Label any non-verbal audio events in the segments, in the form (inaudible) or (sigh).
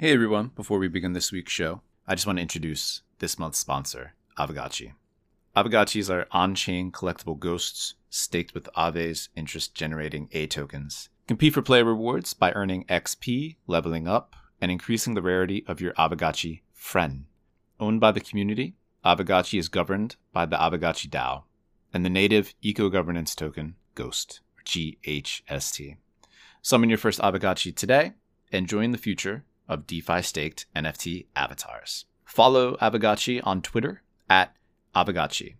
Hey everyone, before we begin this week's show, I just want to introduce this month's sponsor, Aavegotchi. Aavegotchis are on chain collectible ghosts staked with Aave's interest generating A tokens. Compete for player rewards by earning XP, leveling up, and increasing the rarity of your Aavegotchi friend. Owned by the community, Aavegotchi is governed by the Aavegotchi DAO and the native eco governance token, Ghost, GHST. Summon your first Aavegotchi today and join the future of DeFi staked NFT avatars. Follow Aavegotchi on Twitter at Aavegotchi,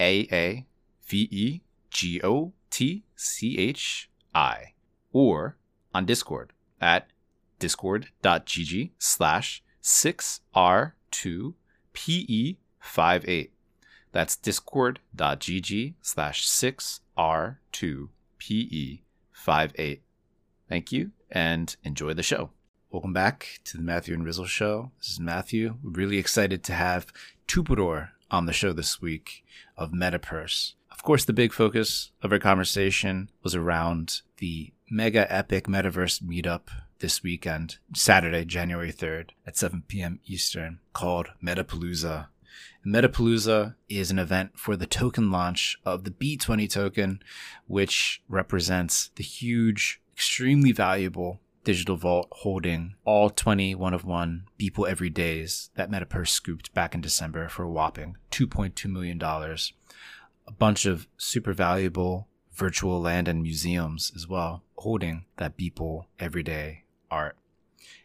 A A V E G O T C H I, or on Discord at discord.gg slash 6R2PE58. That's discord.gg slash 6R2PE58. Thank you and enjoy the show. Welcome back to the Matthew and Rizzle Show. This is Matthew. Really excited to have Twobadour on the show this week of Metapurse. Of course, the big focus of our conversation was around the mega epic metaverse meetup this weekend, Saturday, January 3rd at 7 p.m. Eastern, called Metapalooza. And Metapalooza is an event for the token launch of the B20 token, which represents the huge, extremely valuable digital vault holding all 20 one of one Beeple every days that Metapurse scooped back in December for a whopping $2.2 million. A bunch of super valuable virtual land and museums as well, holding that Beeple everyday art.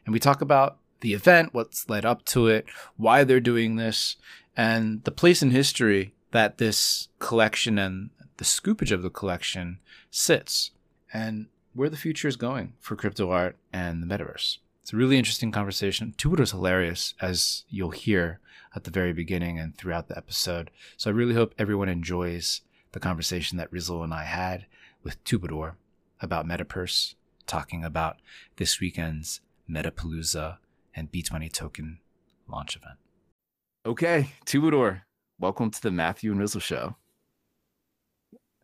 And we talk about the event, what's led up to it, why they're doing this, and the place in history that this collection and the scoopage of the collection sits, and where the future is going for crypto art and the metaverse. It's a really interesting conversation. is hilarious, as you'll hear at the very beginning and throughout the episode. So I really hope everyone enjoys the conversation that Rizzle and I had with Twobadour about Metapurse, talking about this weekend's Metapalooza and B20 token launch event. Okay, Twobadour, welcome to the Matthew and Rizzle show.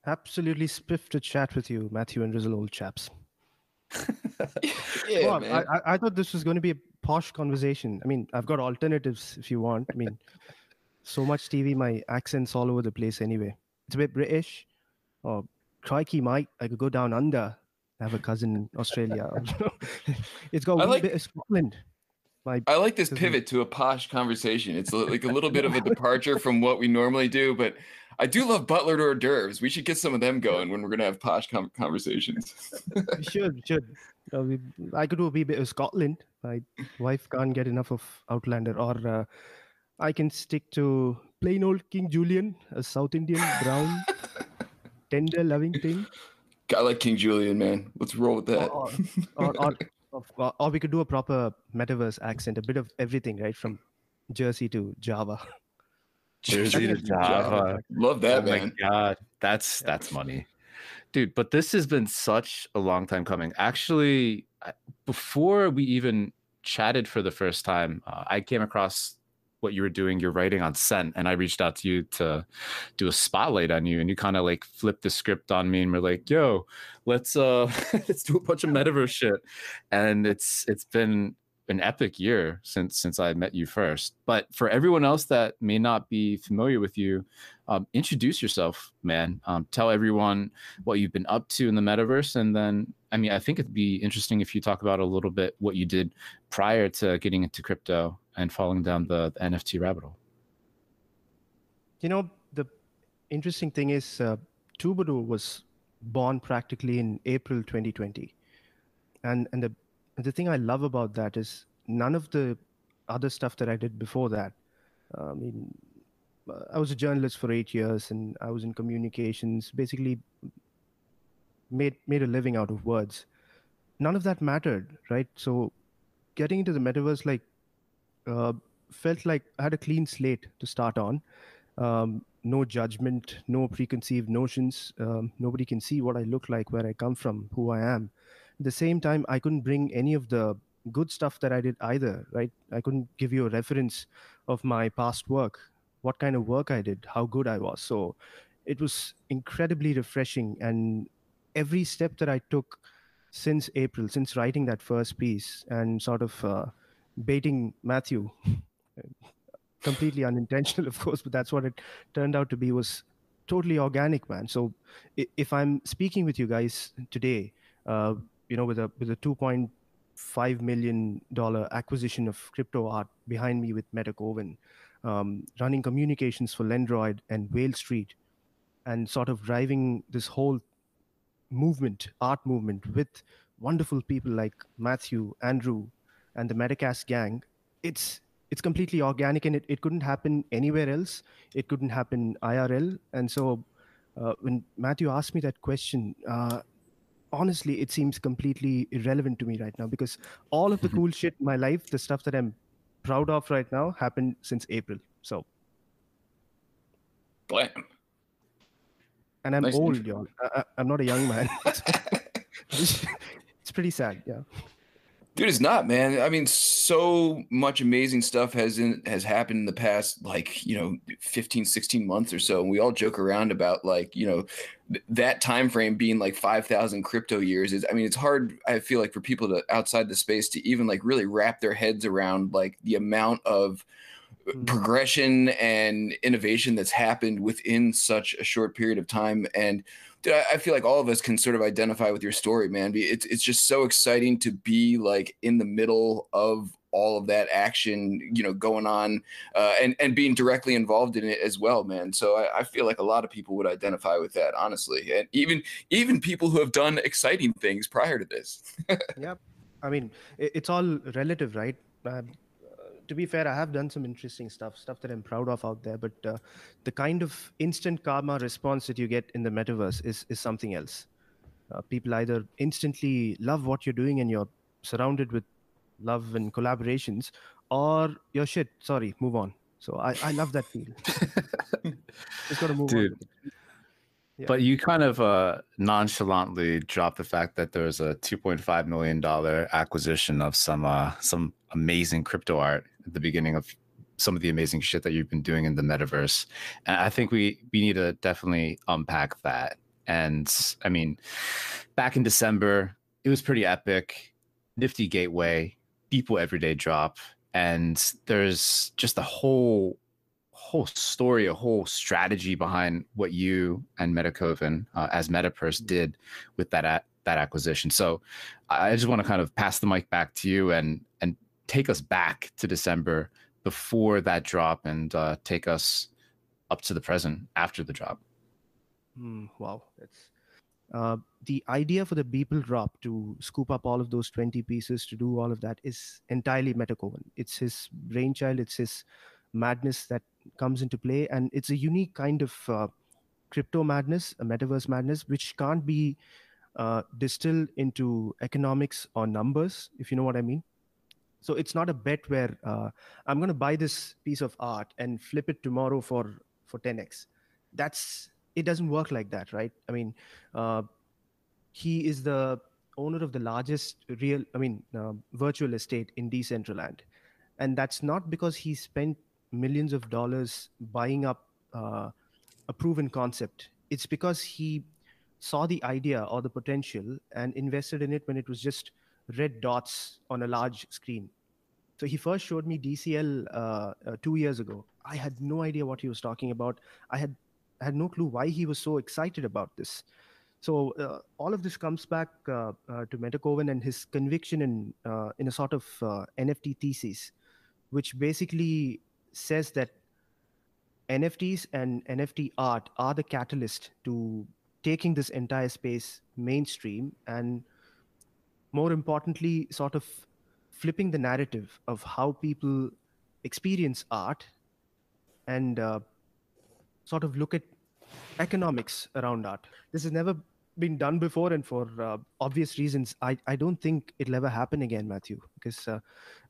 Absolutely spiffed to chat with you, Matthew and Rizzle, old chaps. yeah, man. I, I thought this was going to be a posh conversation. I mean, I've got alternatives if you want. I mean, so much TV, my accent's all over the place anyway. It's a bit British. Oh, crikey, mate. I could go down under. I have a cousin in Australia. (laughs) it's got a like, bit of Scotland. My I like this pivot to a posh conversation. It's like a little bit of a departure from what we normally do, but I do love butler hors d'oeuvres. We should get some of them going when we're going to have posh com- conversations. we (laughs) should, should. Uh, we, I could do a wee bit of Scotland. My wife can't get enough of Outlander, or uh, I can stick to plain old King Julian, a South Indian brown, (laughs) tender, loving thing. I like King Julian, man. Let's roll with that. Or, or, or, or, or we could do a proper metaverse accent, a bit of everything, right? From Jersey to Java. Jersey to Java. Love that, oh man. My God, that's that's money, dude. But this has been such a long time coming. Actually, before we even chatted for the first time, uh, I came across what you were doing, you're writing on Scent, and I reached out to you to do a spotlight on you, and you kind of like flipped the script on me, and we're like, "Yo, let's uh, (laughs) let's do a bunch of metaverse shit," and it's it's been an epic year since since I met you first. But for everyone else that may not be familiar with you, um, introduce yourself, man. Um, tell everyone what you've been up to in the metaverse, and then I mean, I think it'd be interesting if you talk about a little bit what you did prior to getting into crypto and falling down the, the NFT rabbit hole. You know, the interesting thing is, uh, was born practically in April 2020, and and the the thing I love about that is none of the other stuff that I did before that. Uh, I mean, I was a journalist for eight years, and I was in communications. Basically, made made a living out of words. None of that mattered, right? So, getting into the metaverse like uh, felt like I had a clean slate to start on. Um, no judgment, no preconceived notions. Um, nobody can see what I look like, where I come from, who I am. The same time, I couldn't bring any of the good stuff that I did either, right? I couldn't give you a reference of my past work, what kind of work I did, how good I was. So it was incredibly refreshing. And every step that I took since April, since writing that first piece and sort of uh, baiting Matthew, (laughs) completely unintentional, of course, but that's what it turned out to be was totally organic, man. So if I'm speaking with you guys today, uh, you know, with a with a 2.5 million dollar acquisition of crypto art behind me with Metakovan, um, running communications for Lendroid and Whale Street, and sort of driving this whole movement, art movement, with wonderful people like Matthew, Andrew, and the Metacast gang. It's it's completely organic and it, it couldn't happen anywhere else. It couldn't happen IRL. And so uh, when Matthew asked me that question, uh, honestly, it seems completely irrelevant to me right now because all of the (laughs) cool shit in my life, the stuff that I'm proud of right now, happened since April. So, blam. And I'm nice old, y'all. I, am not a young man. (laughs) (laughs) it's pretty sad, yeah. Dude, it's not, man. I mean, so much amazing stuff has in, has happened in the past, like you know, 15, 16 months or so. And we all joke around about like you know, th- that time frame being like five thousand crypto years. Is I mean, it's hard. I feel like for people to outside the space to even like really wrap their heads around like the amount of mm. progression and innovation that's happened within such a short period of time and I, feel like all of us can sort of identify with your story, man. It's it's just so exciting to be like in the middle of all of that action, you know, going on, uh, and and being directly involved in it as well, man. So I, I, feel like a lot of people would identify with that, honestly, and even even people who have done exciting things prior to this. (laughs) yep, I mean, it's all relative, right? Uh, to be fair, I have done some interesting stuff, stuff that I'm proud of out there. But uh, the kind of instant karma response that you get in the metaverse is is something else. Uh, people either instantly love what you're doing and you're surrounded with love and collaborations, or you're shit. Sorry, move on. So I, I love that feel. (laughs) Just gotta move Dude. on. But you kind of uh, nonchalantly dropped the fact that there's a 2.5 million dollar acquisition of some uh, some amazing crypto art at the beginning of some of the amazing shit that you've been doing in the metaverse. And I think we we need to definitely unpack that. And I mean, back in December, it was pretty epic. Nifty Gateway, Beeple Everyday Drop, and there's just a whole whole story, a whole strategy behind what you and Metakovan uh, as Metapurse did with that that acquisition. So I just want to kind of pass the mic back to you and and take us back to December before that drop and uh, take us up to the present after the drop. Mm, wow, that's uh, the idea for the Beeple drop to scoop up all of those 20 pieces to do all of that is entirely Metakovan. It's his brainchild, it's his madness that comes into play, and it's a unique kind of uh, crypto madness, a metaverse madness, which can't be uh, distilled into economics or numbers, if you know what I mean. So it's not a bet where uh, I'm going to buy this piece of art and flip it tomorrow for for 10x. That's it doesn't work like that, right? I mean, uh, he is the owner of the largest real, I mean, uh, virtual estate in Decentraland, and that's not because he spent millions of dollars buying up uh, a proven concept. It's because he saw the idea or the potential and invested in it when it was just red dots on a large screen. So he first showed me DCL uh, uh, two years ago. I had no idea what he was talking about. I had I had no clue why he was so excited about this. So uh, all of this comes back uh, uh, to Metakovan and his conviction in uh, in a sort of NFT thesis, which basically says that NFTs and NFT art are the catalyst to taking this entire space mainstream and more importantly, sort of flipping the narrative of how people experience art and uh, sort of look at economics around art. This has never been done before, and for uh, obvious reasons, I, I don't think it'll ever happen again, Matthew. Because uh,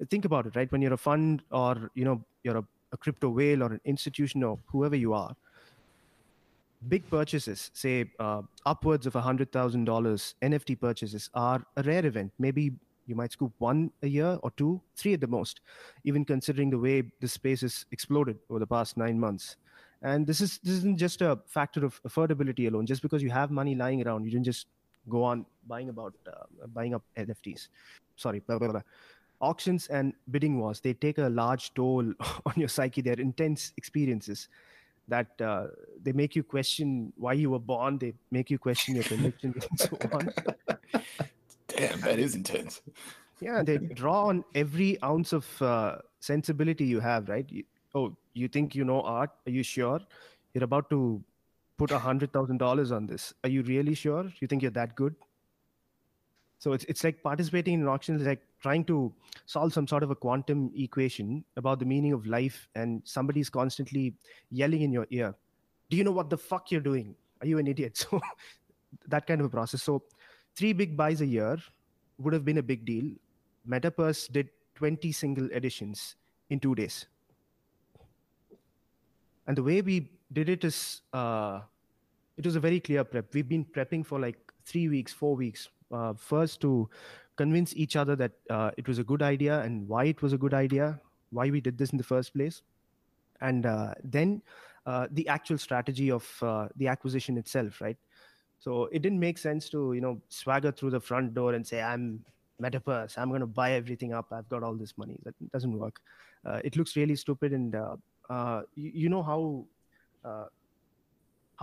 think about it, right? When you're a fund or you know you're a, a crypto whale or an institution or whoever you are, big purchases, say uh, upwards of $100,000 NFT purchases, are a rare event. Maybe you might scoop one a year or two, three at the most, even considering the way the space has exploded over the past nine months. And this is this isn't just a factor of affordability alone. Just because you have money lying around, you didn't just go on buying about uh, buying up NFTs. Sorry, blah, blah, blah. Auctions and bidding wars. They take a large toll (laughs) on your psyche. They're intense experiences that uh, they make you question why you were born. They make you question your convictions (laughs) and so on. Damn, that is intense. Yeah, they draw on every ounce of uh, sensibility you have, right? You, oh, you think you know art? Are you sure? You're about to put a hundred thousand dollars on this. Are you really sure? You think you're that good? So it's it's like participating in an auction is like trying to solve some sort of a quantum equation about the meaning of life, and somebody's constantly yelling in your ear, "Do you know what the fuck you're doing? Are you an idiot?" (laughs) So that kind of a process. So three big buys a year would have been a big deal. Metapurse did 20 single editions in two days. And the way we did it is, uh, it was a very clear prep. We've been prepping for like three weeks, four weeks, uh, first to convince each other that uh, it was a good idea and why it was a good idea, why we did this in the first place. And uh, then uh, the actual strategy of uh, the acquisition itself, right? So it didn't make sense to, you know, swagger through the front door and say, I'm metaverse, I'm going to buy everything up. I've got all this money. That doesn't work. It looks really stupid. And you, you, know how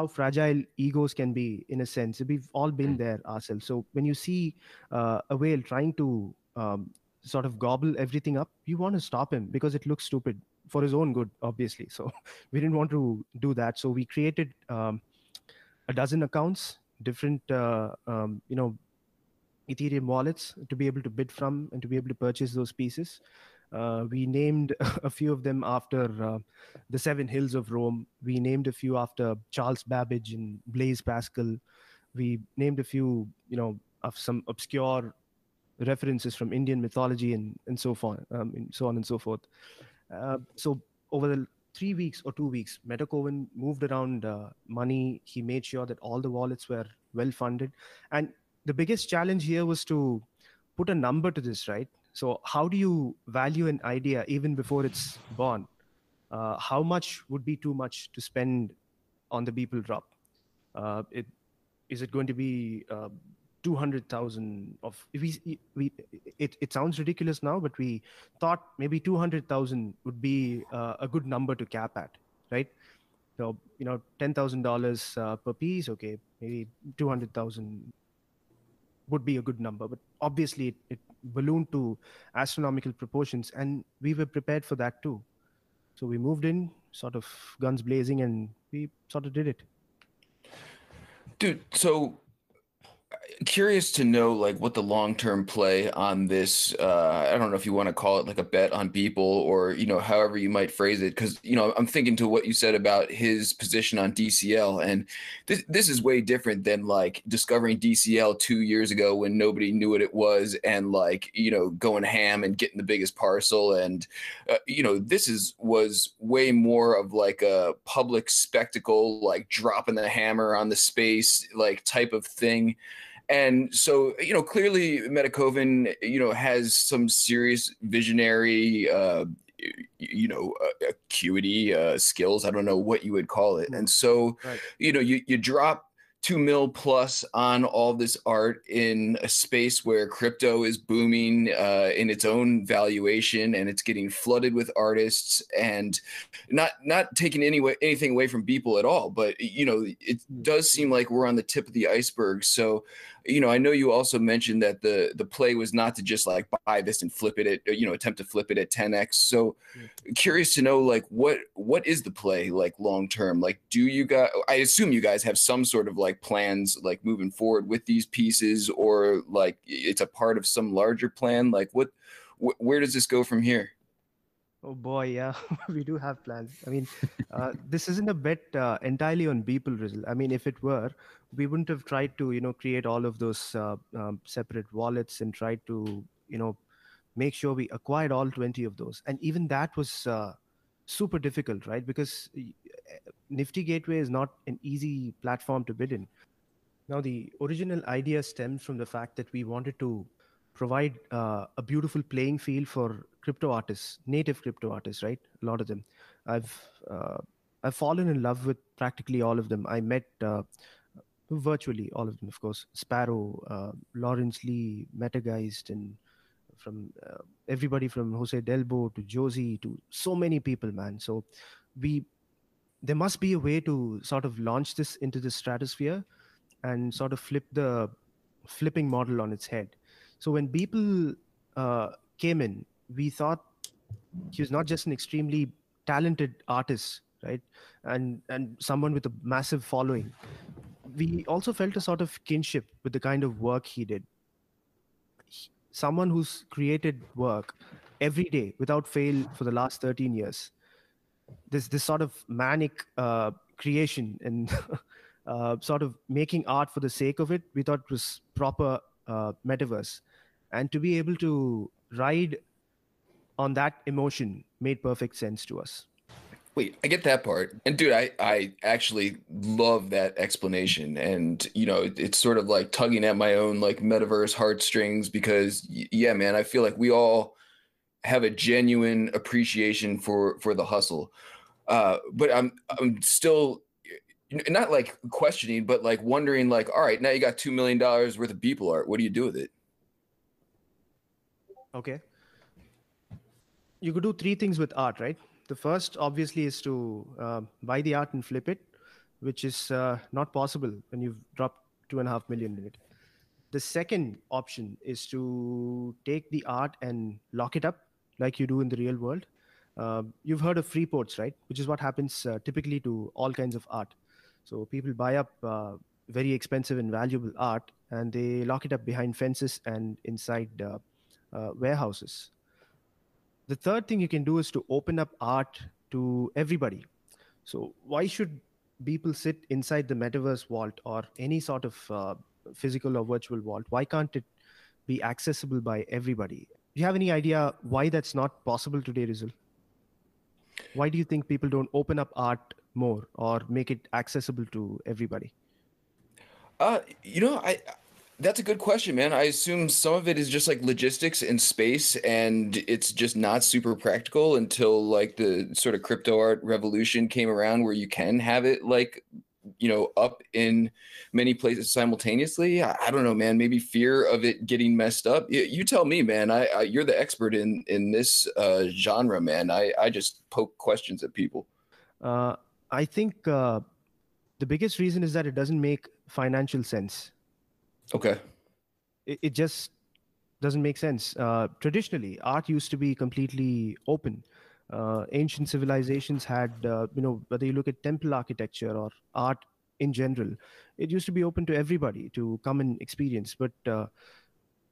how fragile egos can be in a sense. We've all been there ourselves. So when you see uh, a whale trying to um, sort of gobble everything up you want to stop him because it looks stupid for his own good obviously. So (laughs) we didn't want to do that. So we created um, a dozen accounts different uh, um, you know ethereum wallets to be able to bid from and to be able to purchase those pieces uh, we named (laughs) a few of them after uh, the Seven Hills of Rome. We named a few after Charles Babbage and Blaise Pascal. We named a few, you know, of some obscure references from Indian mythology and, and so on, um, and so on and so forth. Uh, so over the three weeks or two weeks, Metakovan moved around uh, money. He made sure that all the wallets were well funded. And the biggest challenge here was to put a number to this, right? So, how do you value an idea even before it's born? Uh, how much would be too much to spend on the Beeple drop? Uh, it, is it going to be uh, 200,000 of we, we it, it sounds ridiculous now but we thought maybe 200,000 would be uh, a good number to cap at right so you know $10,000 uh, per piece okay maybe 200,000 would be a good number but obviously it, it ballooned to astronomical proportions and we were prepared for that too. So we moved in sort of guns blazing and we sort of did it. Dude so curious to know like what the long-term play on this uh i don't know if you want to call it like a bet on Beeple or you know however you might phrase it because you know i'm thinking to what you said about his position on dcl and this this is way different than like discovering dcl two years ago when nobody knew what it was and like you know going ham and getting the biggest parcel and uh, you know this is was way more of like a public spectacle like dropping the hammer on the space like type of thing and so you know clearly metakovan you know has some serious visionary uh you know uh, acuity uh skills i don't know what you would call it and so right. you know you you drop two mil plus on all this art in a space where crypto is booming uh, in its own valuation and it's getting flooded with artists and not not taking any way, anything away from Beeple at all, but you know it hmm. does seem like we're on the tip of the iceberg. So you know, I know you also mentioned that the the play was not to just like buy this and flip it at you know attempt to flip it at 10x. So curious to know like what what is the play like long term? Like, do you guys? I assume you guys have some sort of like plans like moving forward with these pieces, or like it's a part of some larger plan. Like, what wh- where does this go from here? Oh boy, yeah, (laughs) we do have plans. I mean, uh, this isn't a bet uh, entirely on Beeple Rizzle. I mean, if it were, we wouldn't have tried to, you know, create all of those uh, um, separate wallets and tried to, you know, make sure we acquired all 20 of those. And even that was uh, super difficult, right? Because uh, Nifty Gateway is not an easy platform to bid in. Now, the original idea stems from the fact that we wanted to provide uh, a beautiful playing field for crypto artists, native crypto artists, right? A lot of them. I've uh, I've fallen in love with practically all of them. I met uh, virtually all of them, of course. Sparrow, uh, Lawrence Lee, Metageist, and from uh, everybody from Jose Delbo to Josie to so many people, man. So we there must be a way to sort of launch this into the stratosphere and sort of flip the flipping model on its head. So when Beeple uh, came in, we thought he was not just an extremely talented artist, right, and and someone with a massive following. We also felt a sort of kinship with the kind of work he did. He, someone who's created work every day without fail for the last 13 years. This this sort of manic uh, creation and (laughs) uh, sort of making art for the sake of it, we thought was proper uh, metaverse. And to be able to ride on that emotion made perfect sense to us. Wait, I get that part. And dude, I, I actually love that explanation. And, you know, it's sort of like tugging at my own like metaverse heartstrings because, yeah, man, I feel like we all have a genuine appreciation for for the hustle. Uh, but I'm I'm still not like questioning, but like wondering, like, all right, now you got two million dollars worth of Beeple art. What do you do with it? Okay. You could do three things with art, right? The first, obviously, is to uh, buy the art and flip it, which is uh, not possible when you've dropped two and a half million in it. The second option is to take the art and lock it up, like you do in the real world. Uh, you've heard of free ports, right? Which is what happens uh, typically to all kinds of art so people buy up uh, very expensive and valuable art and they lock it up behind fences and inside uh, warehouses. The third thing you can do is to open up art to everybody. So why should people sit inside the metaverse vault or any sort of uh, physical or virtual vault? Why can't it be accessible by everybody? Do you have any idea why that's not possible today, Rizzle? Why do you think people don't open up art more or make it accessible to everybody? Uh, you know, I that's a good question, man. I assume some of it is just like logistics and space, and it's just not super practical until like the sort of crypto art revolution came around, where you can have it like you know up in many places simultaneously. I, I, don't know man. Maybe fear of it getting messed up. You, you tell me man. I, I, you're the expert in in this uh, genre man. I i just poke questions at people. Uh, i think uh, the biggest reason is that it doesn't make financial sense okay it, it just doesn't make sense uh, traditionally art used to be completely open uh, ancient civilizations had, uh, you know, whether you look at temple architecture or art in general, it used to be open to everybody to come and experience. But uh,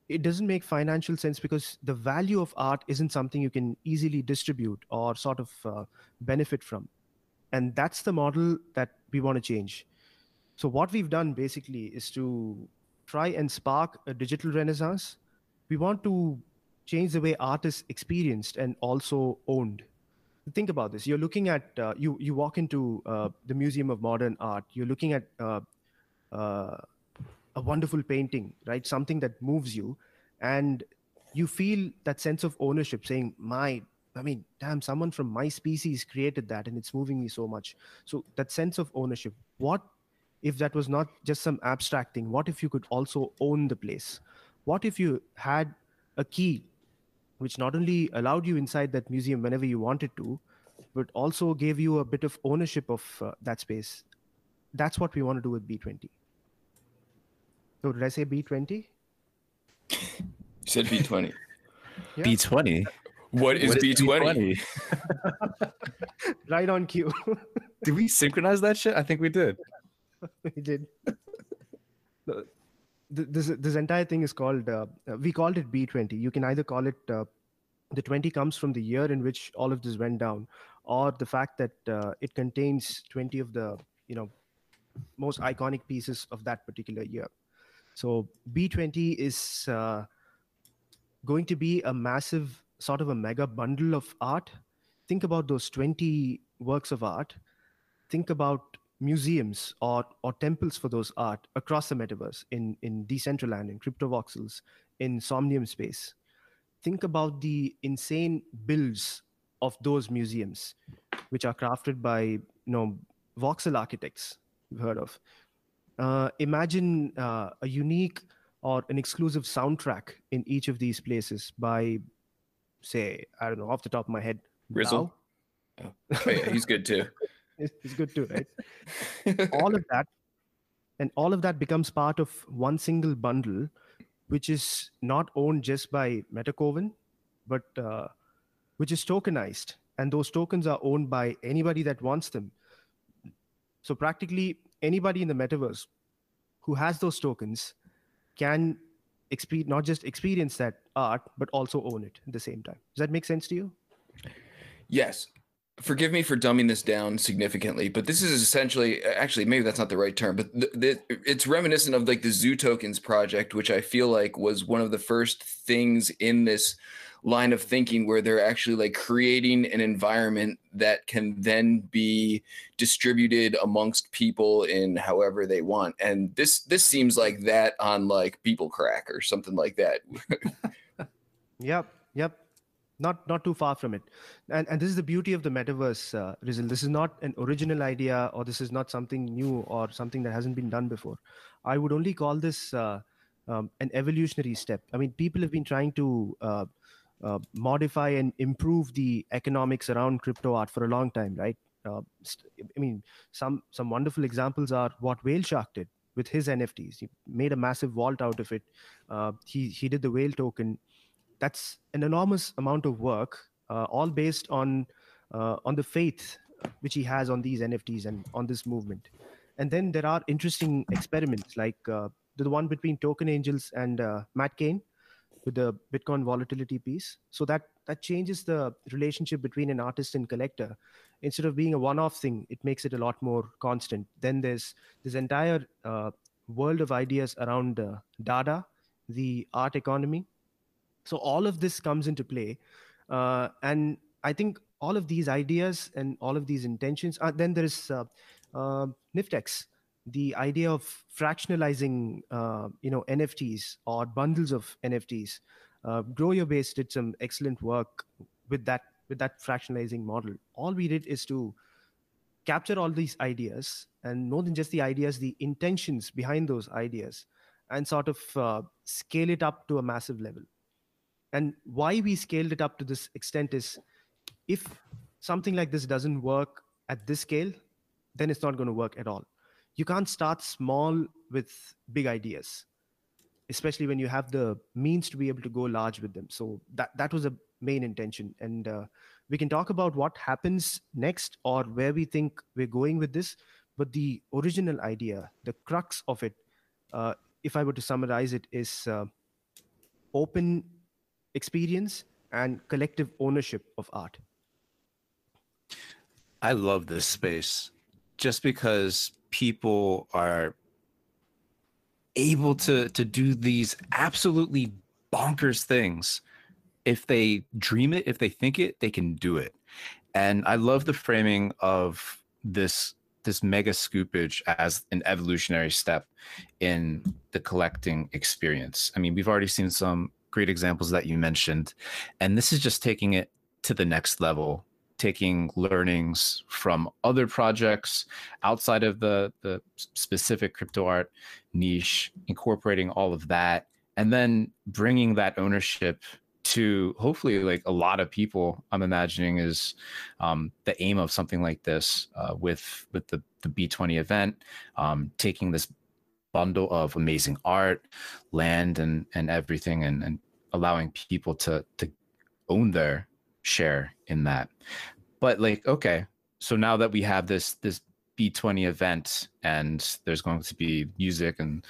it doesn't make financial sense because the value of art isn't something you can easily distribute or sort of uh, benefit from. And that's the model that we want to change. So, what we've done basically is to try and spark a digital renaissance. We want to change the way art is experienced and also owned. Think about this. You're looking at uh, you you walk into uh, the museum of modern art. You're looking at uh, uh, a wonderful painting right? Something that moves you. And you feel that sense of ownership saying my i mean damn someone from my species created that and it's moving me so much. So that sense of ownership what if that was not just some abstract thing what if you could also own the place what if you had a key which not only allowed you inside that museum whenever you wanted to, but also gave you a bit of ownership of uh, that space. That's what we want to do with B20. So did I say B20? You said B20. (laughs) yeah. B20. What is, what is B20? B20? (laughs) right on cue. did we synchronize that shit? I think we did. (laughs) we did. this this entire thing is called uh, we called it B20. You can either call it uh, the 20 comes from the year in which all of this went down, or the fact that uh, it contains 20 of the you know most iconic pieces of that particular year. So B20 is uh, going to be a massive sort of a mega bundle of art. Think about those 20 works of art. Think about museums or or temples for those art across the metaverse in in decentraland in cryptovoxels in somnium space think about the insane builds of those museums which are crafted by you know voxel architects you've heard of uh, imagine uh, a unique or an exclusive soundtrack in each of these places by, say, I don't know, off the top of my head, Rizzle. Oh yeah, he's good too. (laughs) he's good too, right? (laughs) all of that, and all of that becomes part of one single bundle, which is not owned just by Metakovan, but uh, which is tokenized, and those tokens are owned by anybody that wants them. So practically anybody in the metaverse who has those tokens can experience not just experience that art but also own it at the same time does that make sense to you yes forgive me for dumbing this down significantly but this is essentially actually maybe that's not the right term but it's reminiscent of like the zoo tokens project which i feel like was one of the first things in this line of thinking where they're actually like creating an environment that can then be distributed amongst people in however they want. And this this seems like that on like people crack or something like that. (laughs) Yep yep not not too far from it and and this is the beauty of the metaverse uh, this is not an original idea or this is not something new or something that hasn't been done before i would only call this uh, um, an evolutionary step i mean people have been trying to uh, uh, modify and improve the economics around crypto art for a long time, right? Uh, I mean, some some wonderful examples are what Whale Shark did with his NFTs. He made a massive vault out of it. Uh, he he did the whale token. That's an enormous amount of work, uh, all based on uh, on the faith which he has on these NFTs and on this movement. And then there are interesting experiments like uh, the one between Token Angels and Matt Kane with the Bitcoin volatility piece. So that that changes the relationship between an artist and collector. Instead of being a one-off thing, it makes it a lot more constant. Then there's this entire uh, world of ideas around uh, Dada, the art economy. So all of this comes into play, uh, and I think all of these ideas and all of these intentions. Uh, then there is uh, uh, Niftex the idea of fractionalizing uh, you know nfts or bundles of nfts uh, grow your base did some excellent work with that with that fractionalizing model all we did is to capture all these ideas and more than just the ideas the intentions behind those ideas and sort of uh, scale it up to a massive level and why we scaled it up to this extent is if something like this doesn't work at this scale then it's not going to work at all. You can't start small with big ideas especially when you have the means to be able to go large with them. So that that was a main intention. And uh, we can talk about what happens next or where we think we're going with this but the original idea the crux of it uh, if i were to summarize it is uh, open experience and collective ownership of art. I love this space just because people are able to to do these absolutely bonkers things. If they dream it if they think it they can do it. And i love the framing of this this mega scoopage as an evolutionary step in the collecting experience. I mean we've already seen some great examples that you mentioned and this is just taking it to the next level taking learnings from other projects outside of the the specific crypto art niche incorporating all of that and then bringing that ownership to hopefully like a lot of people i'm imagining is um, the aim of something like this uh, with with the, the b20 event um, taking this bundle of amazing art land and and everything and, and allowing people to to own their share in that. But like, okay, so now that we have this this B20 event and there's going to be music and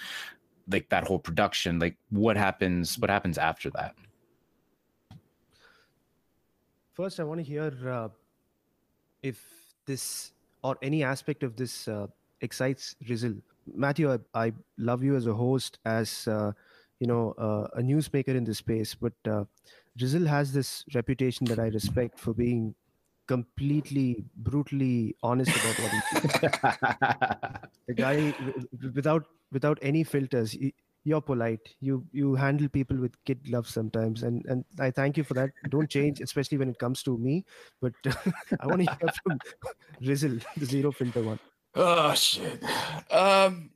like that whole production, like what happens what happens after that? First, I want to hear uh, if this or any aspect of this uh, excites Rizzle. Matthew, I, I, love you as a host, as uh, you know, uh, a newsmaker in this space, but uh, Rizzle has this reputation that I respect for being completely brutally honest about what he (laughs) the guy without without any filters you're polite. You you handle people with kid gloves sometimes and and i thank you for that. Don't change especially when it comes to me but (laughs) i want to hear from Rizzle, the zero filter one oh shit. Um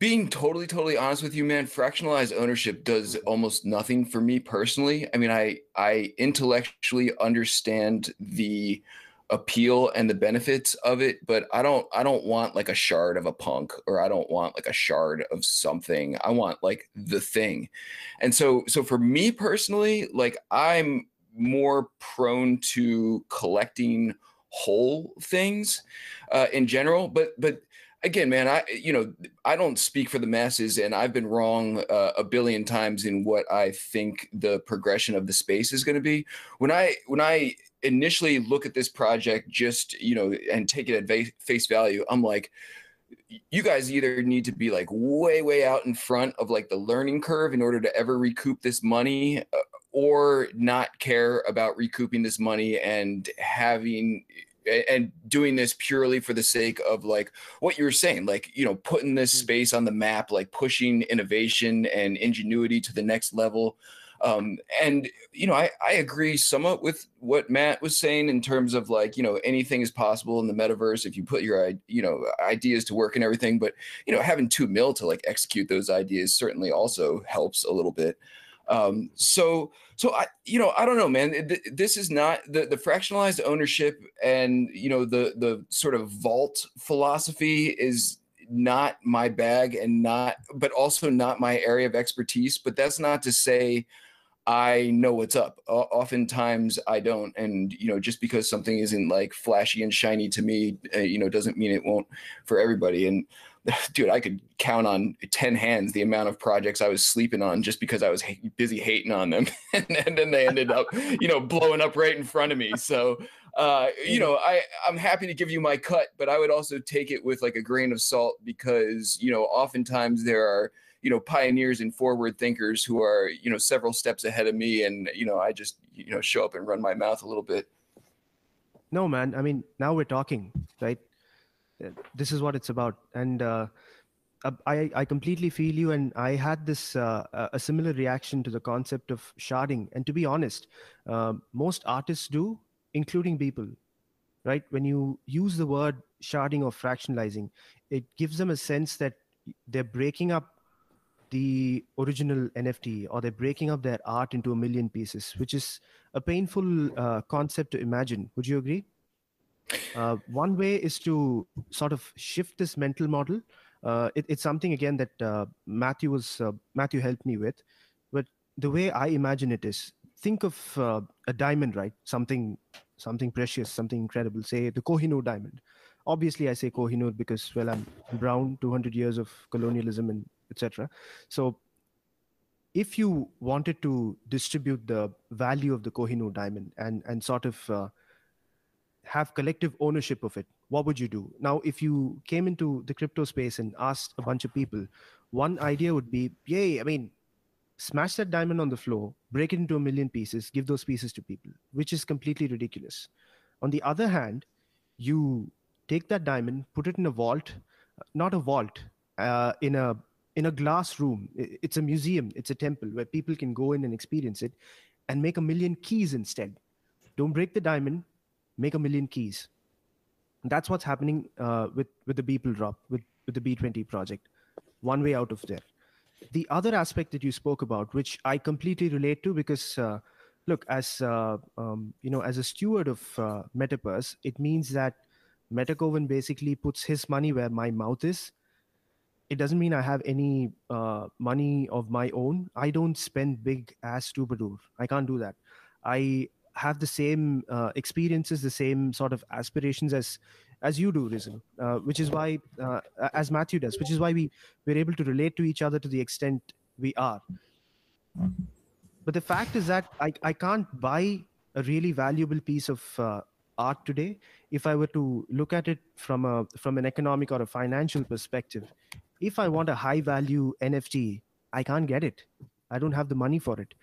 being totally, totally honest with you, man, fractionalized ownership does almost nothing for me personally. I mean, I I intellectually understand the appeal and the benefits of it but i don't i don't want like a shard of a punk or i don't want like a shard of something. I want like the thing. And so so for me personally like i'm more prone to collecting whole things uh, in general but but again man i you know i don't speak for the masses and i've been wrong uh, a billion times in what i think the progression of the space is going to be. When i when i initially look at this project just you know and take it at face value i'm like you guys either need to be like way way out in front of like the learning curve in order to ever recoup this money uh, or not care about recouping this money and having and doing this purely for the sake of like what you were saying like you know putting this mm. space on the map like pushing innovation and ingenuity to the next level um, and you know I, I agree somewhat with what matt was saying in terms of like you know anything is possible in the metaverse if you put your you know ideas to work and everything but you know having two mil to like execute those ideas certainly also helps a little bit um, so so I you know I don't know man this is not the the fractionalized ownership and you know the the sort of vault philosophy is not my bag and not but also not my area of expertise but that's not to say I know what's up. oftentimes I don't, and you know, just because something isn't like flashy and shiny to me, uh, you know, doesn't mean it won't for everybody. And (sighs) dude, I could count on 10 hands the amount of projects I was sleeping on just because I was busy hating on them. (laughs) and, and, then they ended up, you know, blowing up right in front of me. So, uh, you know, I, I'm happy to give you my cut, but I would also take it with like a grain of salt because, you know, oftentimes there are, you know, pioneers and forward thinkers who are, you know, several steps ahead of me. And, you know, I just, you know, show up and run my mouth a little bit. No, man. I mean, now we're talking, right? This is what it's about. And uh, I, I completely feel you. And i had this uh, a similar reaction to the concept of sharding. And to be honest uh, most artists do including Beeple right? When you use the word sharding or fractionalizing it gives them a sense that they're breaking up the original nft or they're breaking up their art into a million pieces which is a painful uh, concept to imagine. Would you agree uh, one way is to sort of shift this mental model. Uh, it, it's something again that uh, Matthew was uh, Matthew helped me with, but the way I imagine it is think of uh, a diamond, right? Something something precious, something incredible. Say the Kohinoor diamond. Obviously, I say Kohinoor because well, I'm brown, 200 years of colonialism and etc. So if you wanted to distribute the value of the Kohinoor diamond and and sort of uh, have collective ownership of it, what would you do? Now, if you came into the crypto space and asked a bunch of people, one idea would be, yay, I mean, smash that diamond on the floor, break it into a million pieces, give those pieces to people, which is completely ridiculous. On the other hand, you take that diamond, put it in a vault, not a vault, uh, in a in a glass room. It's a museum, it's a temple where people can go in and experience it, and make a million keys instead. Don't break the diamond, make a million keys. That's what's happening uh, with with the Beeple drop with with the B20 project. One way out of there. The other aspect that you spoke about, which I completely relate to, because uh, look, as uh, um, you know, as a steward of uh, Metapurse, it means that Metakovan basically puts his money where my mouth is. It doesn't mean I have any uh, money of my own. I don't spend big ass Twobadour. I can't do that. I have the same uh, experiences, the same sort of aspirations as as you do, Rizzle, uh, which is why, uh, as Matthew does, which is why we we're able to relate to each other to the extent we are. But the fact is that I, I can't buy a really valuable piece of uh, art today if I were to look at it from a from an economic or a financial perspective. If I want a high value NFT, I can't get it. I don't have the money for it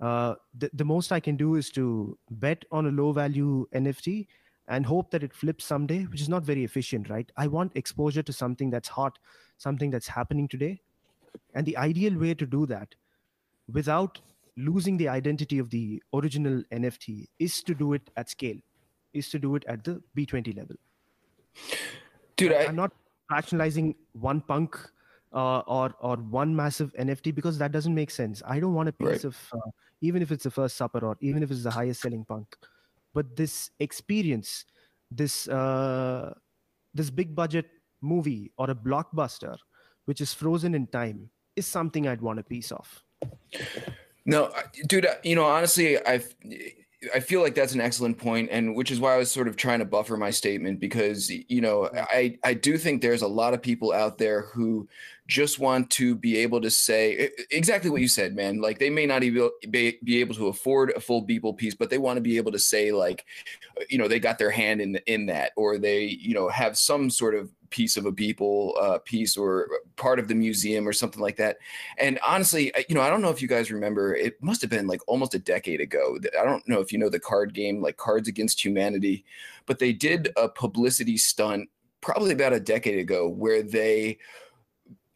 uh, the, the most I can do is to bet on a low value NFT and hope that it flips someday, which is not very efficient, right? I want exposure to something that's hot, something that's happening today. And the ideal way to do that without losing the identity of the original NFT is to do it at scale, is to do it at the B20 level. Dude, I... I'm not rationalizing one punk uh, or or one massive NFT because that doesn't make sense. I don't want a piece Right. of uh, even if it's the first supper or even if it's the highest selling punk, but this experience, this uh, this big budget movie or a blockbuster, which is frozen in time, is something I'd want a piece of. No, dude, you know, honestly, I I feel like that's an excellent point, and which is why I was sort of trying to buffer my statement because you know I I do think there's a lot of people out there who just want to be able to say exactly what you said, man. Like they may not even be, be able to afford a full Beeple piece, but they want to be able to say like, you know, they got their hand in in that, or they you know have some sort of piece of a Beeple uh, piece or part of the museum or something like that. And honestly, you know, I don't know if you guys remember, it must have been like almost a decade ago. I don't know if you know the card game, like Cards Against Humanity, but they did a publicity stunt probably about a decade ago where they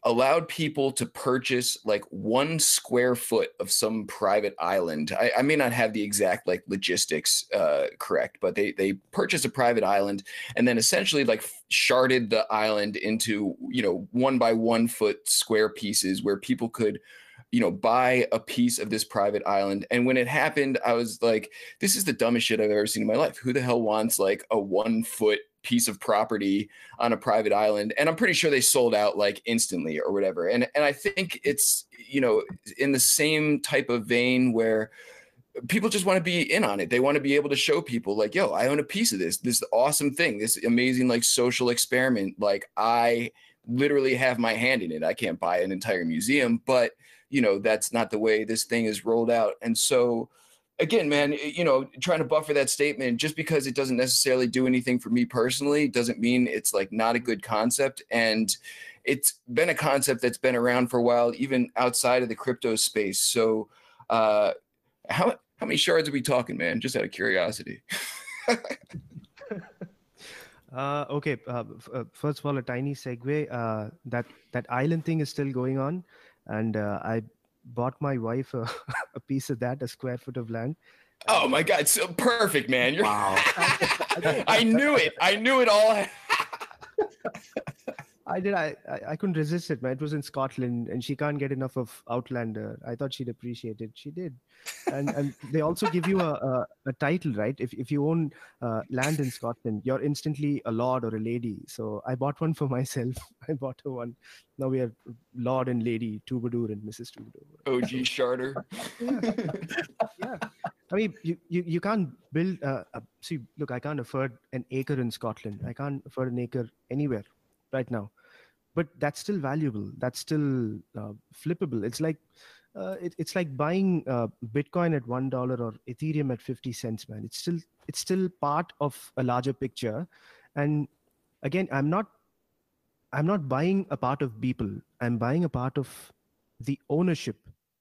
allowed people to purchase like one square foot of some private island. I, I may not have the exact like logistics uh, correct, but they they purchased a private island and then essentially like sharded the island into you know one by one foot square pieces where people could you know buy a piece of this private island and when it happened i was like this is the dumbest shit i've ever seen in my life who the hell wants like a one foot piece of property on a private island and i'm pretty sure they sold out like instantly or whatever. And and i think it's you know in the same type of vein where people just want to be in on it. They want to be able to show people like yo i own a piece of this this awesome thing this amazing like social experiment. Like i literally have my hand in it. I can't buy an entire museum but you know that's not the way this thing is rolled out. And so again man you know trying to buffer that statement just because it doesn't necessarily do anything for me personally doesn't mean it's like not a good concept and it's been a concept that's been around for a while even outside of the crypto space so uh how how many shards are we talking man just out of curiosity (laughs) Uh, okay. Uh, f- uh, first of all, a tiny segue. Uh, that that island thing is still going on, and uh, I bought my wife a, (laughs) a piece of that, a square foot of land. oh my god so perfect man you're Wow. (laughs) (laughs) i knew it i knew it all I did. I, I couldn't resist it, man. It was in Scotland, and she can't get enough of Outlander. I thought she'd appreciate it. She did, and and they also give you a a, a title, right? If if you own uh, land in Scotland, you're instantly a lord or a lady. So I bought one for (laughs) myself. I bought her one. Now we are Lord and Lady Twobadour and Mrs. Twobadour. og sharder (laughs) yeah i mean you you, you can't build uh, a, see look i can't afford an acre in scotland i can't afford an acre anywhere right now but that's still valuable. That's still uh, flippable. It's like uh, it, it's like buying uh, bitcoin at one dollar or ethereum at 50 cents man. It's still it's still part of a larger picture. And again i'm not i'm not buying a part of Beeple i'm buying a part of the ownership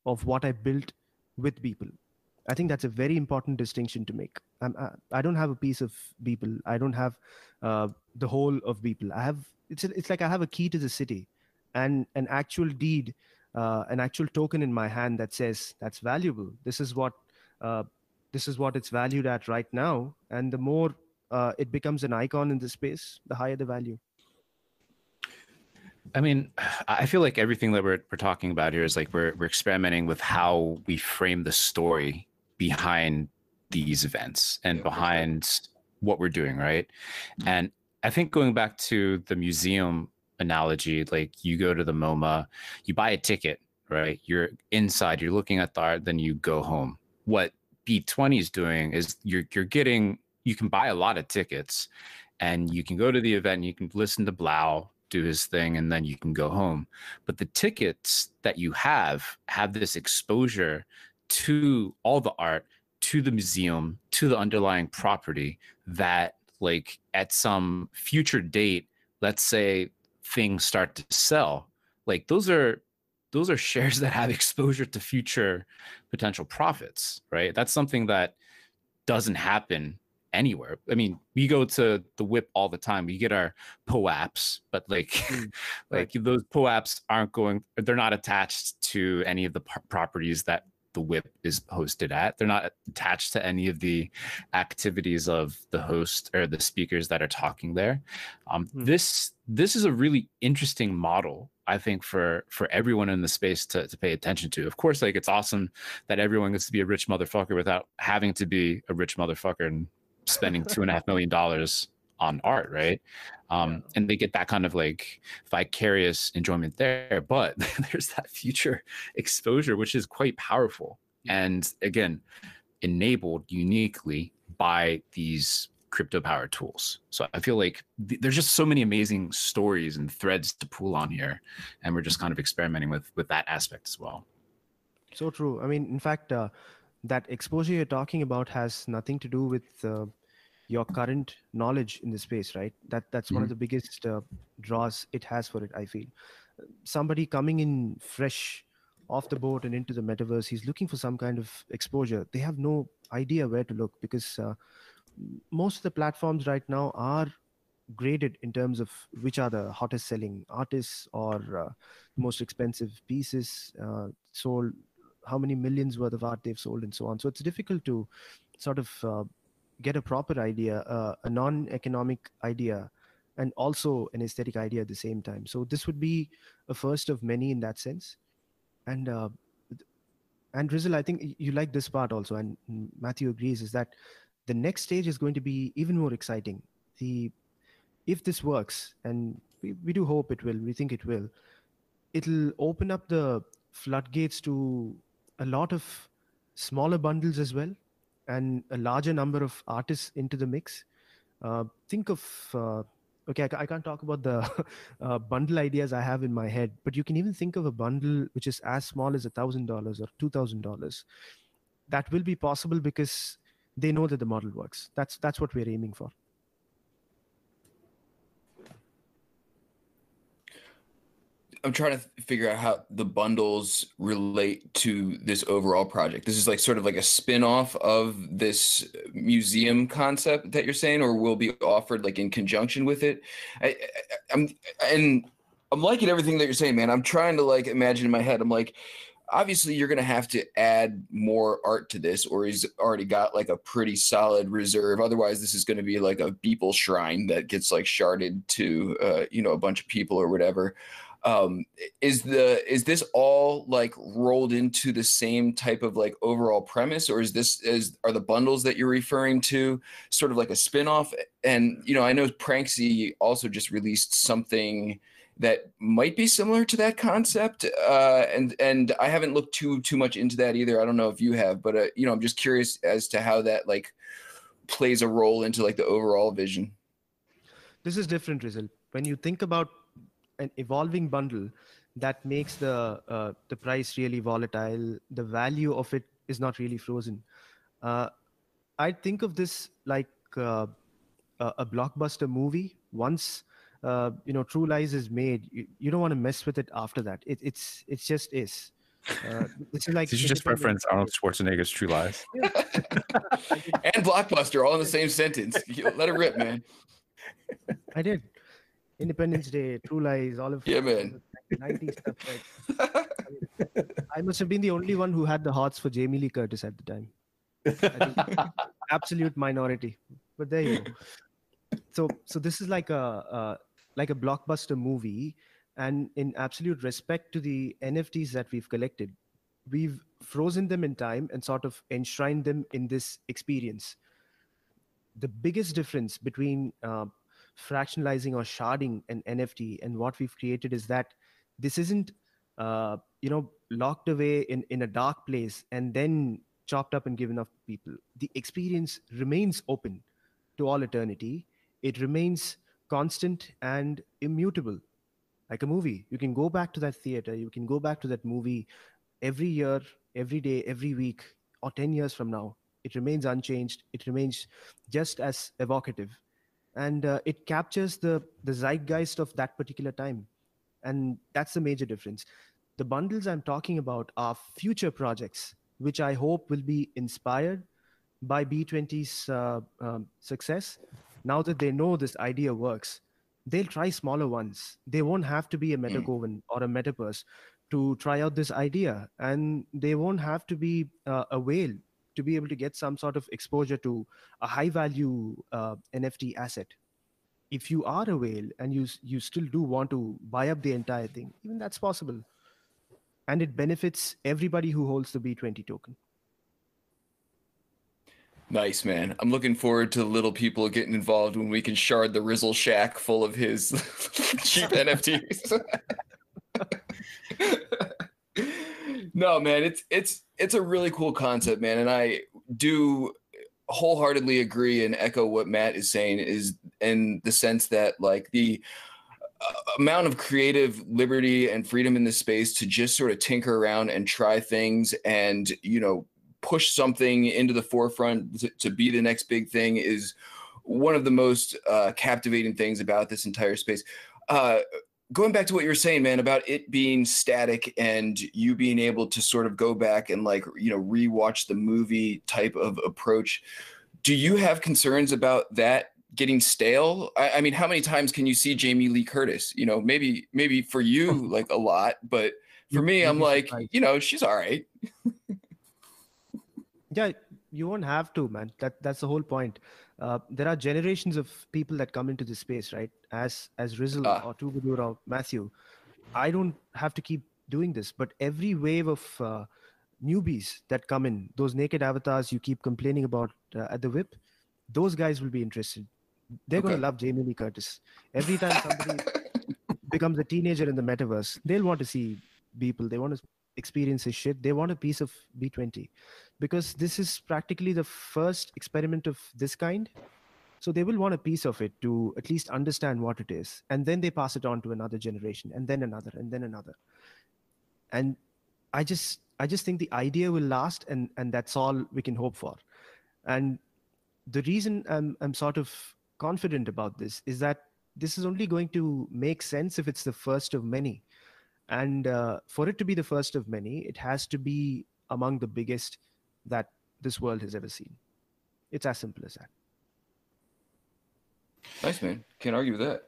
of what i built with Beeple i think that's a very important distinction to make. I'm, I, I don't have a piece of Beeple i don't have uh, the whole of Beeple i have it's, a- it's like i have a key to the city and an actual deed uh, an actual token in my hand that says that's valuable. This is what uh, this is what it's valued at right now. And the more uh, it becomes an icon in the space the higher the value. I mean, I feel like everything that we're we're talking about here is like we're we're experimenting with how we frame the story behind these events and behind what we're doing, right? And I think going back to the museum analogy, like you go to the MoMA, you buy a ticket, right? You're inside, you're looking at the art, then you go home. What B20 is doing is you're you're getting you can buy a lot of tickets and you can go to the event and you can listen to 3LAU do his thing and then you can go home but the tickets that you have have this exposure to all the art to the museum to the underlying property that like at some future date let's say things start to sell like those are those are shares (laughs) that have exposure to future potential profits right that's something that doesn't happen anywhere. I mean, we go to the whip all the time. We get our POAPs, but like, Mm, (laughs) like those POAPs aren't going. They're not attached to any of the p- properties that the whip is hosted at. They're not attached to any of the activities of the host or the speakers that are talking there. Um, Hmm. This this is a really interesting model, I think for for everyone in the space to to pay attention to. Of course, like it's awesome that everyone gets to be a rich motherfucker without having to be a rich motherfucker and spending (laughs) two and a half million dollars on art, right? Um, and they get that kind of like vicarious enjoyment there. But (laughs) there's that future exposure, which is quite powerful. And again, enabled uniquely by these crypto power tools. So I feel like th- there's just so many amazing stories and threads to pull on here, and we're just kind of experimenting with with that aspect as well. So true. I mean, in fact, uh, that exposure you're talking about has nothing to do with uh, your current knowledge in the space, right? That that's mm-hmm. one of mm-hmm. the biggest uh, draws it has for it. I feel somebody coming in fresh off the boat and into the metaverse, he's looking for some kind of exposure. They have no idea where to look because uh, most of the platforms right now are graded in terms of which are the hottest selling artists or uh, most expensive pieces uh, sold how many millions worth of art they've sold and so on so it's difficult to sort of uh, get a proper idea, uh, a non-economic idea, and also an aesthetic idea at the same time. So this would be a first of many in that sense. And uh, and Rizzle, I think you like this part also, and Matthew agrees, is that the next stage is going to be even more exciting. The if this works, and we, we do hope it will, we think it will, it'll open up the floodgates to a lot of smaller bundles as well and a larger number of artists into the mix. Uh, think of uh, okay, I, I, can't talk about the (laughs) uh, bundle ideas I have in my head, but you can even think of a bundle which is as small as a thousand dollars or two thousand dollars. That will be possible because they know that the model works. That's that's what we're aiming for. I'm trying to figure out how the bundles relate to this overall project. This is like sort of like a spin-off of this museum concept that you're saying, or will be offered like in conjunction with it. I, am and I'm liking everything that you're saying, man. I'm trying to like imagine in my head. I'm like, obviously you're gonna have to add more art to this, or he's already got like a pretty solid reserve. Otherwise, this is gonna be like a Beeple shrine that gets like sharded to uh, you know a bunch of people or whatever um is the is this all like rolled into the same type of like overall premise or is this is are the bundles that you're referring to sort of like a spin-off? And you know i know pranksy also just released something that might be similar to that concept uh and and i haven't looked too too much into that either. I don't know if you have but uh, you know i'm just curious as to how that like plays a role into like the overall vision. This is different result when you think about an evolving bundle that makes the uh, the price really volatile. The value of it is not really frozen. Uh, I think of this like uh, a, a, blockbuster movie. Once uh, you know True Lies is made, you, you don't want to mess with it after that. It, it's it's just is. Uh, it's like (laughs) Did you just reference Arnold Schwarzenegger's True Lies? (laughs) and Blockbuster all in the same sentence. Let it rip, man. I did. Independence Day, True Lies, all of yeah, man. 90s stuff. I, mean, (laughs) I, must have been the only one who had the hearts for Jamie Lee Curtis at the time. (laughs) absolute minority, but there you go. So, so this is like a uh, like a blockbuster movie, and in absolute respect to the NFTs that we've collected, we've frozen them in time and sort of enshrined them in this experience. The biggest difference between uh, fractionalizing or sharding an NFT. And what we've created is that this isn't, uh, you know, locked away in, in a dark place and then chopped up and given off people. The experience remains open to all eternity. It remains constant and immutable, like a movie. You can go back to that theater. You can go back to that movie every year, every day, every week, or 10 years from now. It remains unchanged. It remains just as evocative and uh, it captures the the zeitgeist of that particular time and that's the major difference the bundles i'm talking about are future projects which i hope will be inspired by b20's uh, um, success now that they know this idea works they'll try smaller ones they won't have to be a hmm. mm. or a Metapurse to try out this idea and they won't have to be uh, a whale to be able to get some sort of exposure to a high value uh, NFT asset. if you are a whale and you you still do want to buy up the entire thing, even that's possible, and it benefits everybody who holds the B20 token. Nice man. I'm looking forward to little people getting involved when we can shard the Rizzle shack full of his (laughs) cheap NFTs. (laughs) (laughs) no, man, it's it's it's a really cool concept, man, and I do wholeheartedly agree and echo what Matt is saying is in the sense that like the uh, amount of creative liberty and freedom in this space to just sort of tinker around and try things and you know push something into the forefront to, to be the next big thing is one of the most uh, captivating things about this entire space. Uh, going back to what you were saying, man, about it being static and you being able to sort of go back and like, you know, rewatch the movie type of approach. Do you have concerns about that getting stale? I, I mean, how many times can you see Jamie Lee Curtis? You know, maybe, maybe for you, (laughs) like a lot, but for me, I'm like, you know, she's all right. yeah you won't have to man that that's the whole point uh, there are generations of people that come into this space right? As as Rizzle uh. or Twobadour or Matthew. I don't have to keep doing this but every wave of uh, newbies that come in those naked avatars you keep complaining about uh, at the whip those guys will be interested. They're okay. going to love Jamie Lee Curtis. Every time somebody (laughs) becomes a teenager in the metaverse they'll want to see Beeple. They want to experience his shit they want a piece of b20 because this is practically the first experiment of this kind. So they will want a piece of it to at least understand what it is and then they pass it on to another generation and then another and then another. And i just i just think the idea will last and and that's all we can hope for. And the reason i'm i'm sort of confident about this is that this is only going to make sense if it's the first of many and uh, for it to be the first of many, it has to be among the biggest that this world has ever seen. It's as simple as that. Nice, man. Can't argue with that.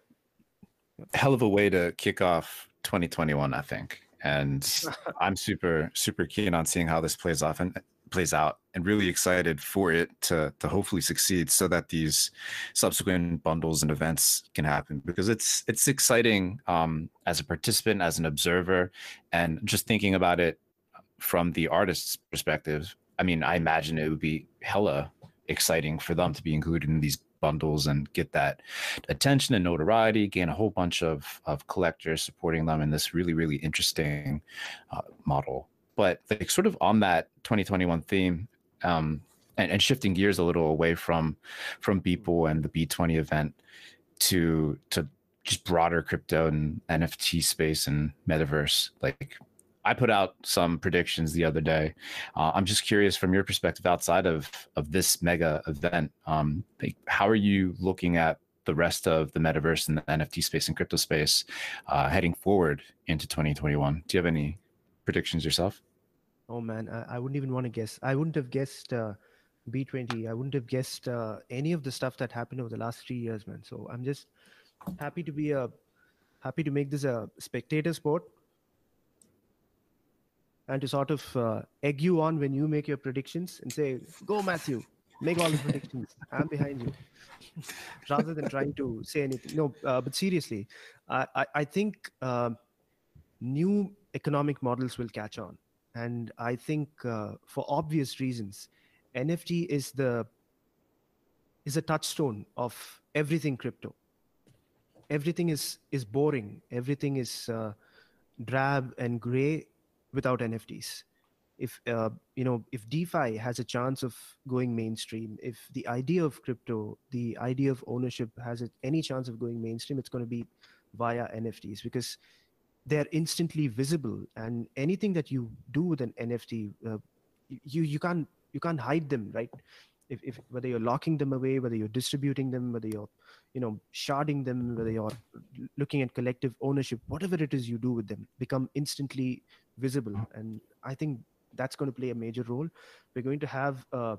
Hell of a way to kick off 2021, I think. And (laughs) I'm super, super keen on seeing how this plays off. And plays out and really excited for it to to hopefully succeed so that these subsequent bundles and events can happen because it's it's exciting um, as a participant as an observer and just thinking about it from the artist's perspective i mean i imagine it would be hella exciting for them to be included in these bundles and get that attention and notoriety gain a whole bunch of of collectors supporting them in this really really interesting uh, model but like sort of on that 2021 theme um, and, and, shifting gears a little away from from Beeple and the B20 event to to just broader crypto and NFT space and metaverse. Like I put out some predictions the other day. Uh, I'm just curious from your perspective outside of of this mega event. Um, like how are you looking at the rest of the metaverse and the NFT space and crypto space uh, heading forward into 2021? Do you have any predictions yourself? Oh man, I, I wouldn't even want to guess. I wouldn't have guessed uh, B20. I wouldn't have guessed uh, any of the stuff that happened over the last three years, man. So I'm just happy to be a happy to make this a spectator sport and to sort of uh, egg you on when you make your predictions and say, "Go, Matthew, make all the predictions. I'm behind you," (laughs) rather than trying to say anything. No, uh, but seriously, I I, I think uh, new economic models will catch on and i think uh, for obvious reasons nft is the is a touchstone of everything crypto. Everything is is boring. Everything is uh, drab and gray without nfts if uh, you know if defi has a chance of going mainstream if the idea of crypto the idea of ownership has any chance of going mainstream it's going to be via nfts because they're instantly visible and anything that you do with an nft uh, you you can't you can't hide them right? If, if whether you're locking them away whether you're distributing them whether you're you know sharding them whether you're looking at collective ownership whatever it is you do with them become instantly visible. And i think that's going to play a major role. We're going to have uh,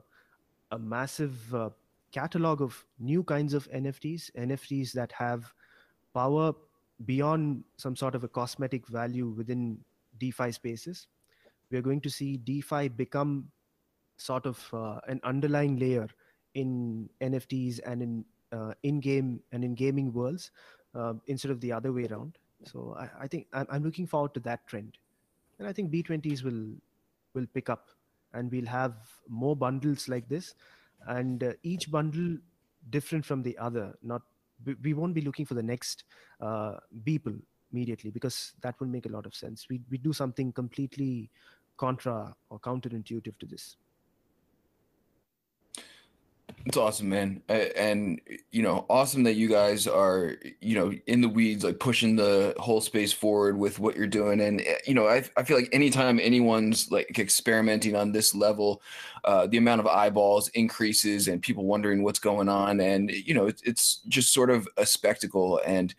a massive uh, catalog of new kinds of nfts nfts that have power beyond some sort of a cosmetic value within DeFi spaces, we're going to see DeFi become sort of uh, an underlying layer in NFTs and in uh, in game and in gaming worlds uh, instead of the other way around. So I, I think I'm, I'm looking forward to that trend, and I think B20s will will pick up, and we'll have more bundles like this, and uh, each bundle different from the other. Not we- won't be looking for the next uh, Beeple immediately because that will make a lot of sense. We we do something completely contra or counterintuitive to this. It's awesome, man. And you know, awesome that you guys are, you know, in the weeds, like pushing the whole space forward with what you're doing. And eh, you know, I I feel like anytime anyone's like experimenting on this level, uh, the amount of eyeballs increases and people wondering what's going on. And you know, it's it's just sort of a spectacle. And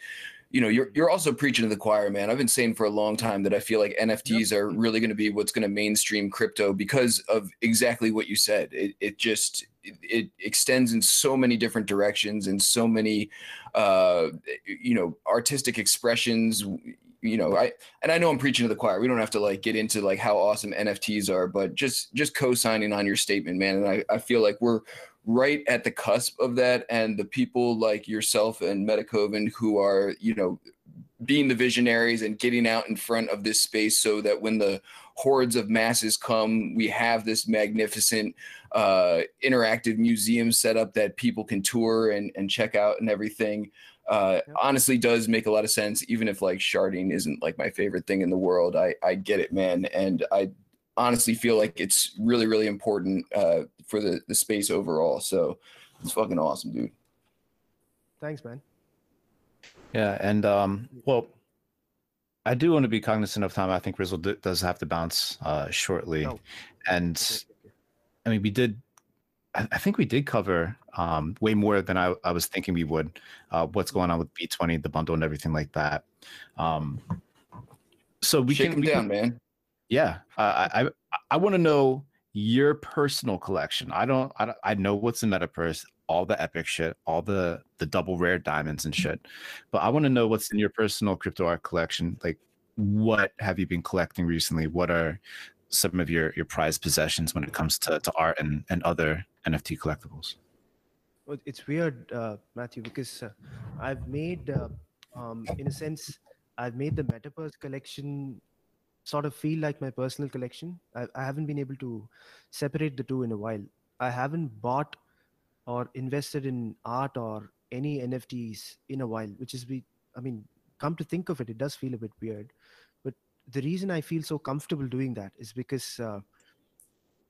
you know, you're you're also preaching to the choir, man. I've been saying for a long time that I feel like NFTs are really going to be what's going to mainstream crypto because of exactly what you said. It it just it, it extends in so many different directions and so many uh you know artistic expressions you know i and i know i'm preaching to the choir we don't have to like get into like how awesome nfts are but just just co-signing on your statement man and i, I feel like we're right at the cusp of that and the people like yourself and Metakovan who are you know being the visionaries and getting out in front of this space so that when the hordes of masses come we have this magnificent uh, interactive museum set up that people can tour and, and check out and everything uh, Yep. honestly does make a lot of sense even if like sharding isn't like my favorite thing in the world i i get it man and i honestly feel like it's really really important uh, for the the space overall so it's fucking awesome dude Thanks, man. Yeah, and um, well, I do want to be cognizant of time. I think Rizzle d- does have to bounce uh, shortly, No. and I mean, we did. I, I think we did cover um, way more than I, I was thinking we would. Uh, what's going on with B twenty, the bundle, and everything like that. Um, so we shake can, them we down can man yeah, uh, I I, I want to know your personal collection. I don't, I don't, I know what's in Metapurse, all the epic shit, all the the double rare diamonds and shit, but I want to know what's in your personal crypto art collection. Like, what have you been collecting recently? What are some of your your prized possessions when it comes to to art and and other NFT collectibles? Well, it's weird, uh, Matthew, because uh, I've made, uh, um, in a sense, I've made the Metapurse collection sort of feel like my personal collection. I, I haven't been able to separate the two in a while. I haven't bought or invested in art or any NFTs in a while, which is, be, I mean, come to think of it, it does feel a bit weird. But the reason I feel so comfortable doing that is because uh,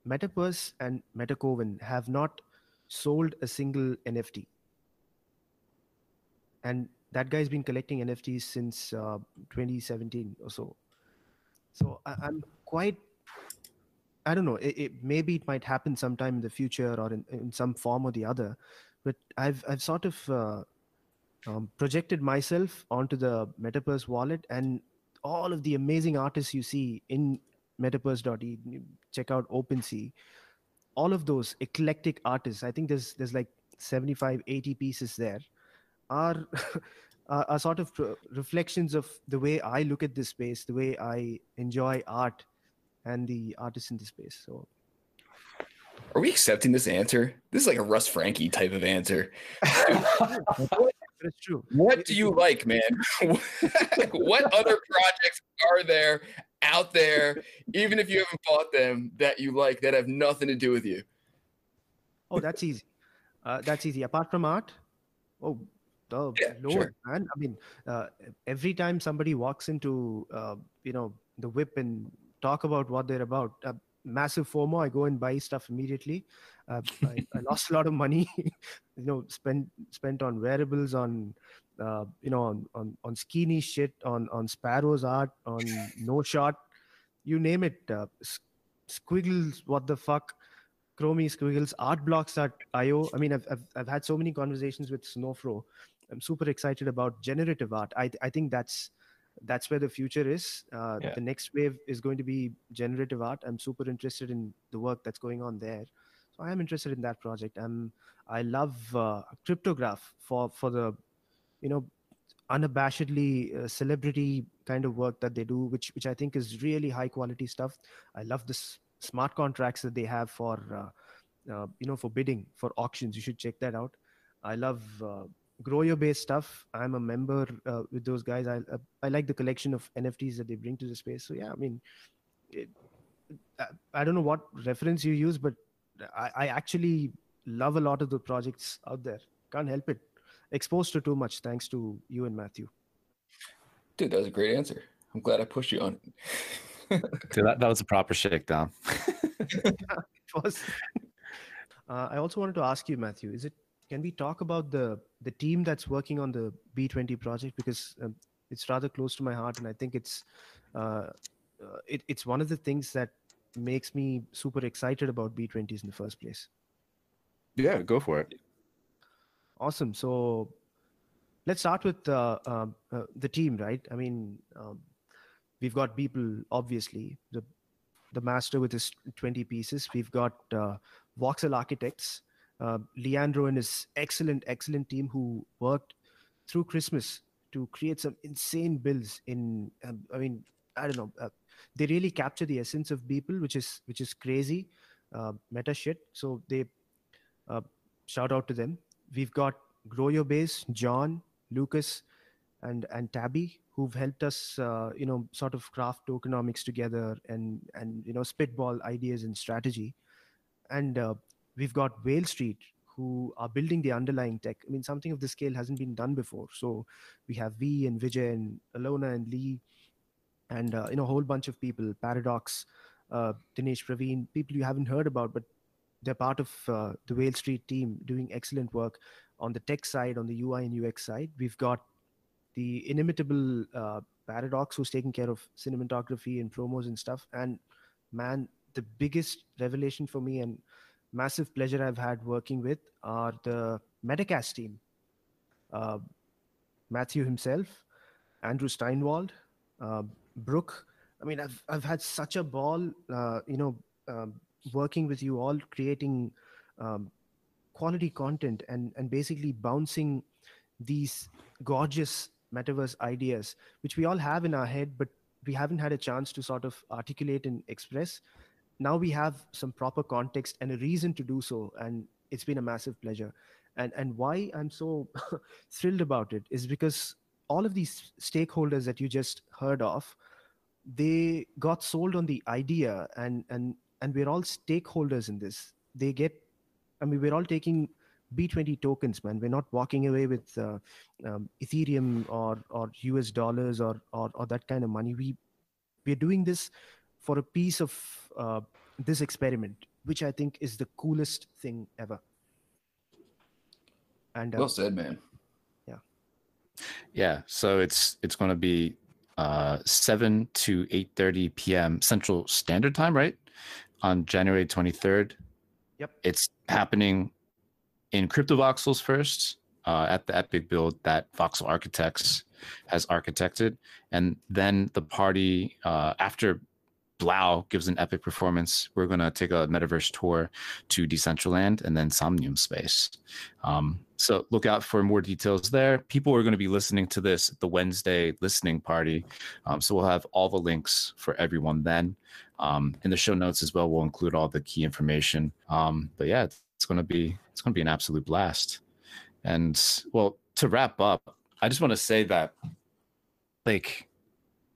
Metapurse and Metakovan have not sold a single NFT. And that guy's been collecting NFTs since uh, 2017 or so. So I, I'm quite, I don't know, it, it, maybe it might happen sometime in the future or in, in some form or the other. But I've, I've sort of uh, um, projected myself onto the Metapurse wallet and all of the amazing artists you see in metaverse.e, check out OpenSea all of those eclectic artists i think there's there's like 75 80 pieces there are (laughs) are, are sort of reflections of the way i look at this space the way i enjoy art and the artists in the space so. Are we accepting this answer? This is like a russ frankie type of answer. That's true. What do you like, man? (laughs) what other projects are there out there, even if you haven't bought them, that you like that have nothing to do with you? oh that's easy. Uh, that's easy. Apart from art oh the Yeah, Lord, sure. man. I mean uh, every time somebody walks into uh, you know the whip and talk about what they're about uh, massive fomo i go and buy stuff immediately. Uh, I, I (laughs) lost a lot of money (laughs) you know spent spent on wearables on uh, you know on, on on skinny shit on on sparrow's art on (laughs) no shot you name it uh, squiggles what the fuck chromie squiggles art blocks at io i mean I've, I've i've had so many conversations with snowfro i'm super excited about generative art. I i think that's that's where the future is. Uh, Yeah. the next wave is going to be generative art. I'm super interested in the work that's going on there. So i am interested in that project. I'm i love uh, cryptograph for for the you know unabashedly uh, celebrity kind of work that they do which which i think is really high quality stuff. I love this smart contracts that they have for uh, uh, you know for bidding for auctions. You should check that out. I love uh, grow your base stuff. I'm a member uh, with those guys. I uh, I like the collection of NFTs that they bring to the space. So yeah, I mean, it, I, I don't know what reference you use, but I, I actually love a lot of the projects out there. Can't help it. Exposed to too much, thanks to you and Matthew. Dude, that was a great answer. I'm glad I pushed you on it. (laughs) Dude, that, that was a proper shakedown. (laughs) (laughs) it was. Uh, I also wanted to ask you, Matthew, is it can we talk about the the team that's working on the B20 project because um, it's rather close to my heart, and I think it's uh, uh, it, it's one of the things that makes me super excited about B20s in the first place. Yeah, go for it. Awesome. So let's start with uh, uh, uh, the team, right? I mean, um, we've got Beeple, obviously, the the master with his 20 pieces. We've got uh, Voxel Architects, uh, Leandro and his excellent, excellent team who worked through Christmas to create some insane builds. In, um, I mean, I don't know, uh, they really capture the essence of Beeple, which is which is crazy, uh, meta shit. So they uh, shout out to them. We've got Grow Your Base, John, Lucas, and and Tabby, who've helped us, uh, you know, sort of craft tokenomics together and and you know spitball ideas and strategy. And uh, we've got Whale Street, who are building the underlying tech. I mean, something of this scale hasn't been done before. So we have V and Vijay and Alona and Lee, and uh, you know a whole bunch of people, Paradox, uh, Dinesh Praveen, people you haven't heard about, but they're part of uh, the Whale Street team doing excellent work on the tech side, on the UI and UX side. We've got the inimitable uh, Paradox who's taking care of cinematography and promos and stuff. And man, the biggest revelation for me and massive pleasure I've had working with are the Metacast team. Uh, Matthew himself, Andrew Steinwold, uh, Brooke. I mean, I've I've had such a ball, uh, you know, um, working with you all, creating um, quality content and and basically bouncing these gorgeous metaverse ideas, which we all have in our head, but we haven't had a chance to sort of articulate and express. Now we have some proper context and a reason to do so, and it's been a massive pleasure. And and why I'm so (laughs) thrilled about it is because all of these stakeholders that you just heard of they got sold on the idea and and and we're all stakeholders in this. They get i mean we're all taking b20 tokens man. We're not walking away with uh, um, ethereum or or us dollars or, or or that kind of money. We we're doing this for a piece of uh, this experiment which i think is the coolest thing ever and uh, well said man yeah yeah so it's it's going to be uh, 7 to 8.30 p.m. Central Standard Time, right? On January 23rd. Yep. It's happening in CryptoVoxels first uh, at the Epic build that Voxel Architects has architected. And then the party, uh, after 3LAU gives an epic performance. We're to take a metaverse tour to Decentraland and then Somnium Space. Um, so look out for more details there. People are going to be listening to this the Wednesday listening party. Um, so we'll have all the links for everyone then. Um, in the show notes as well, we'll include all the key information. Um, but yeah, it's going to be it's going to be an absolute blast. And well, to wrap up, I just want to say that like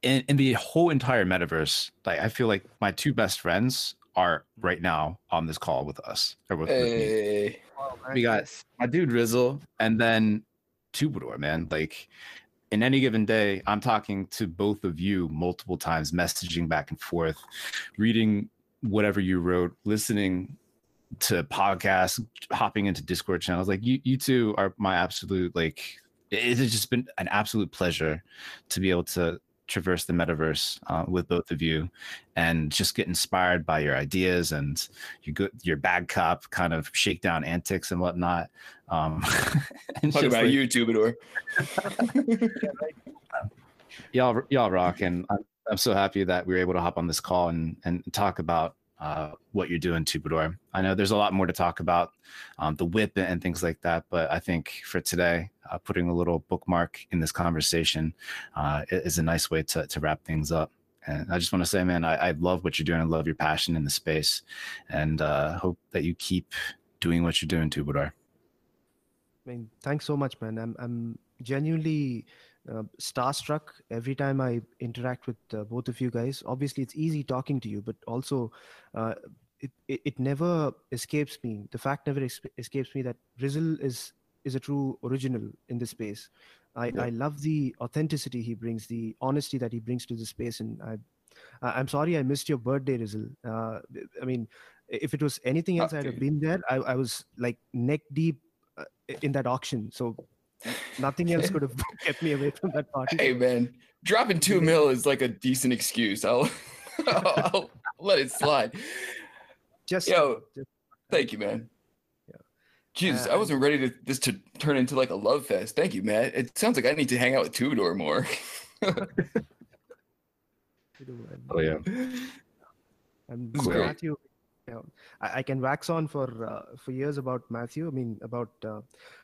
in, in the whole entire metaverse, like I feel like my two best friends are right now on this call with us. Or with, hey. with me. we got my dude Rizzle and then Twobadour, man. Like in any given day, I'm talking to both of you multiple times, messaging back and forth, reading whatever you wrote, listening to podcasts, hopping into Discord channels. Like you, you two are my absolute like. It has just been an absolute pleasure to be able to traverse the metaverse uh, with both of you and just get inspired by your ideas and your good your bad cop kind of shakedown antics and whatnot um (laughs) and talk about like, you Twobadour. (laughs) y'all y'all rock and I'm, I'm so happy that we were able to hop on this call and and talk about uh, what you're doing, Twobadour. I know there's a lot more to talk about, um, the whip and things like that, but I think for today, uh, putting a little bookmark in this conversation uh, is a nice way to, to wrap things up. And I just want to say, man, I, I, love what you're doing. I love your passion in the space, and uh, hope that you keep doing what you're doing, Twobadour. mean, thanks so much, man. I'm I'm genuinely uh, starstruck every time I interact with uh, both of you guys. Obviously, it's easy talking to you, but also uh, it, it, it never escapes me. The fact never es- escapes me that Rizzle is is a true original in this space. I, Yeah. I love the authenticity he brings, the honesty that he brings to the space, and I. I'm sorry I missed your birthday, Rizzle. Uh, I mean, if it was anything else, I'd have been there. I, I was like neck deep uh, in that auction, so nothing else could have (laughs) (laughs) kept me away from that party. Hey man, dropping two mil is like a decent excuse. I'll, I'll, (laughs) I'll let it slide. Just, Yo, just Thank you, man. Yeah. Jesus, I Uh, wasn't ready to this to turn into like a love fest. Thank you, Matt. It sounds like I need to hang out with Tudor more. you know, and- Oh yeah. And This is for great. Matthew, you know, I, I can wax on for uh, for years about Matthew. I mean, about uh,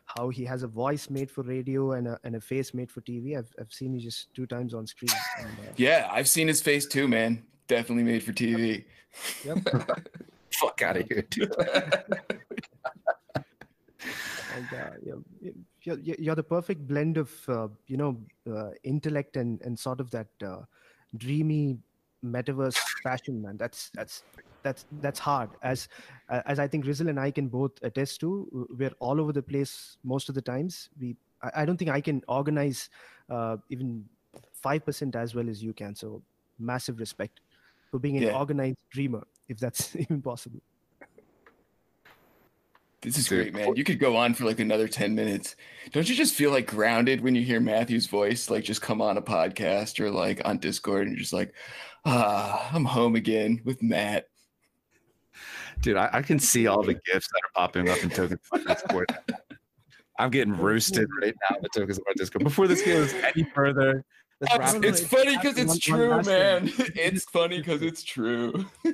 how he has a voice made for radio and a, and a face made for TV. I've I've seen you just two times on screen. And, uh, yeah, I've seen his face too, man. Definitely made for TV. Yep. (laughs) Fuck out of here, dude. and you know, y- you're, you're you're the perfect blend of uh, you know uh, intellect and and sort of that uh, dreamy metaverse fashion man that's that's that's that's hard as uh, as i think Rizzle and i can both attest to we're all over the place most of the times we i, I don't think i can organize uh, even 5% as well as you can so massive respect for being an Yeah. organized dreamer if that's (laughs) even possible This is great, man. You could go on for like another 10 minutes. Don't you just feel like grounded when you hear Matthew's voice? Like just come on a podcast or like on Discord and you're just like, ah, I'm home again with Matt. Dude, I, I can see all the gifts that are popping up in Tokens (laughs) War Discord. I'm getting roasted right now in the Tokens War Discord. Before this goes any further, let's wrap no, it no, It's it's funny because actually it's one- one true, man. (laughs) It's funny because it's true. (laughs)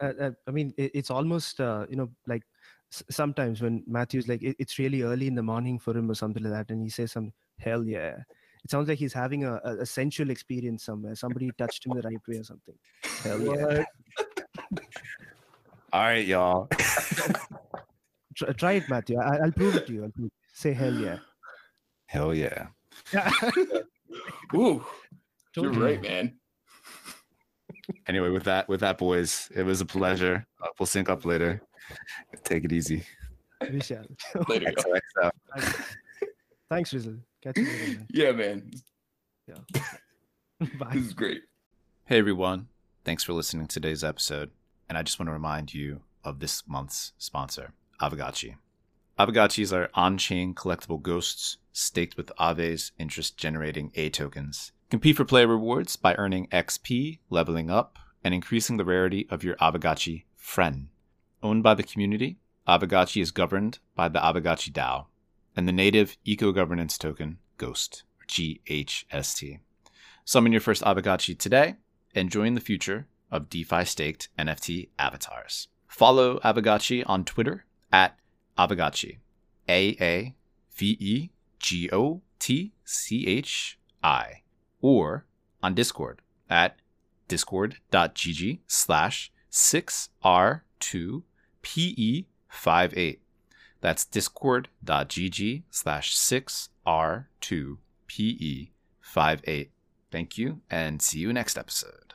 uh, uh, I mean, it, it's almost uh, you know like s- sometimes when Matthew's like it, it's really early in the morning for him or something like that, and he says some hell yeah. It sounds like he's having a, a, a sensual experience somewhere. Somebody touched him the right way or something. Hell yeah. All right, y'all. (laughs) Try, try it, Matthew. I, I'll prove it to you. I'll prove it. Say hell yeah. Hell yeah. Yeah. (laughs) Ooh, you're right, man. Anyway, with that, with that, boys, it was a pleasure. Uh, we'll sync up later. Take it easy. We shall. Later, y'all. Thanks, Rizzle. Catch you later, Yeah, man. man. (laughs) Bye. This is great. Hey everyone, thanks for listening to today's episode. And I just want to remind you of this month's sponsor, Aavegotchi. Aavegotchis are on chain collectible ghosts staked with Aave's interest generating A tokens. Compete for player rewards by earning XP, leveling up, and increasing the rarity of your Aavegotchi friend. Owned by the community, Aavegotchi is governed by the Aavegotchi DAO and the native eco governance token, Ghost, GHST. Summon your first Aavegotchi today and join the future of DeFi staked NFT avatars. Follow Aavegotchi on Twitter at Aavegotchi, A A V E G O T C H I, or on Discord at discord.gg slash 6R2PE58. That's discord.gg slash 6R2PE58. Thank you and see you next episode.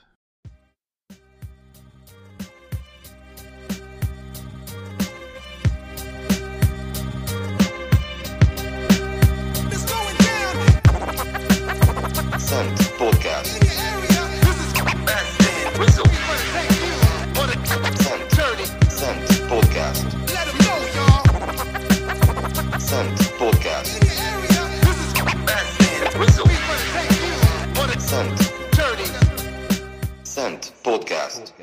Podcast.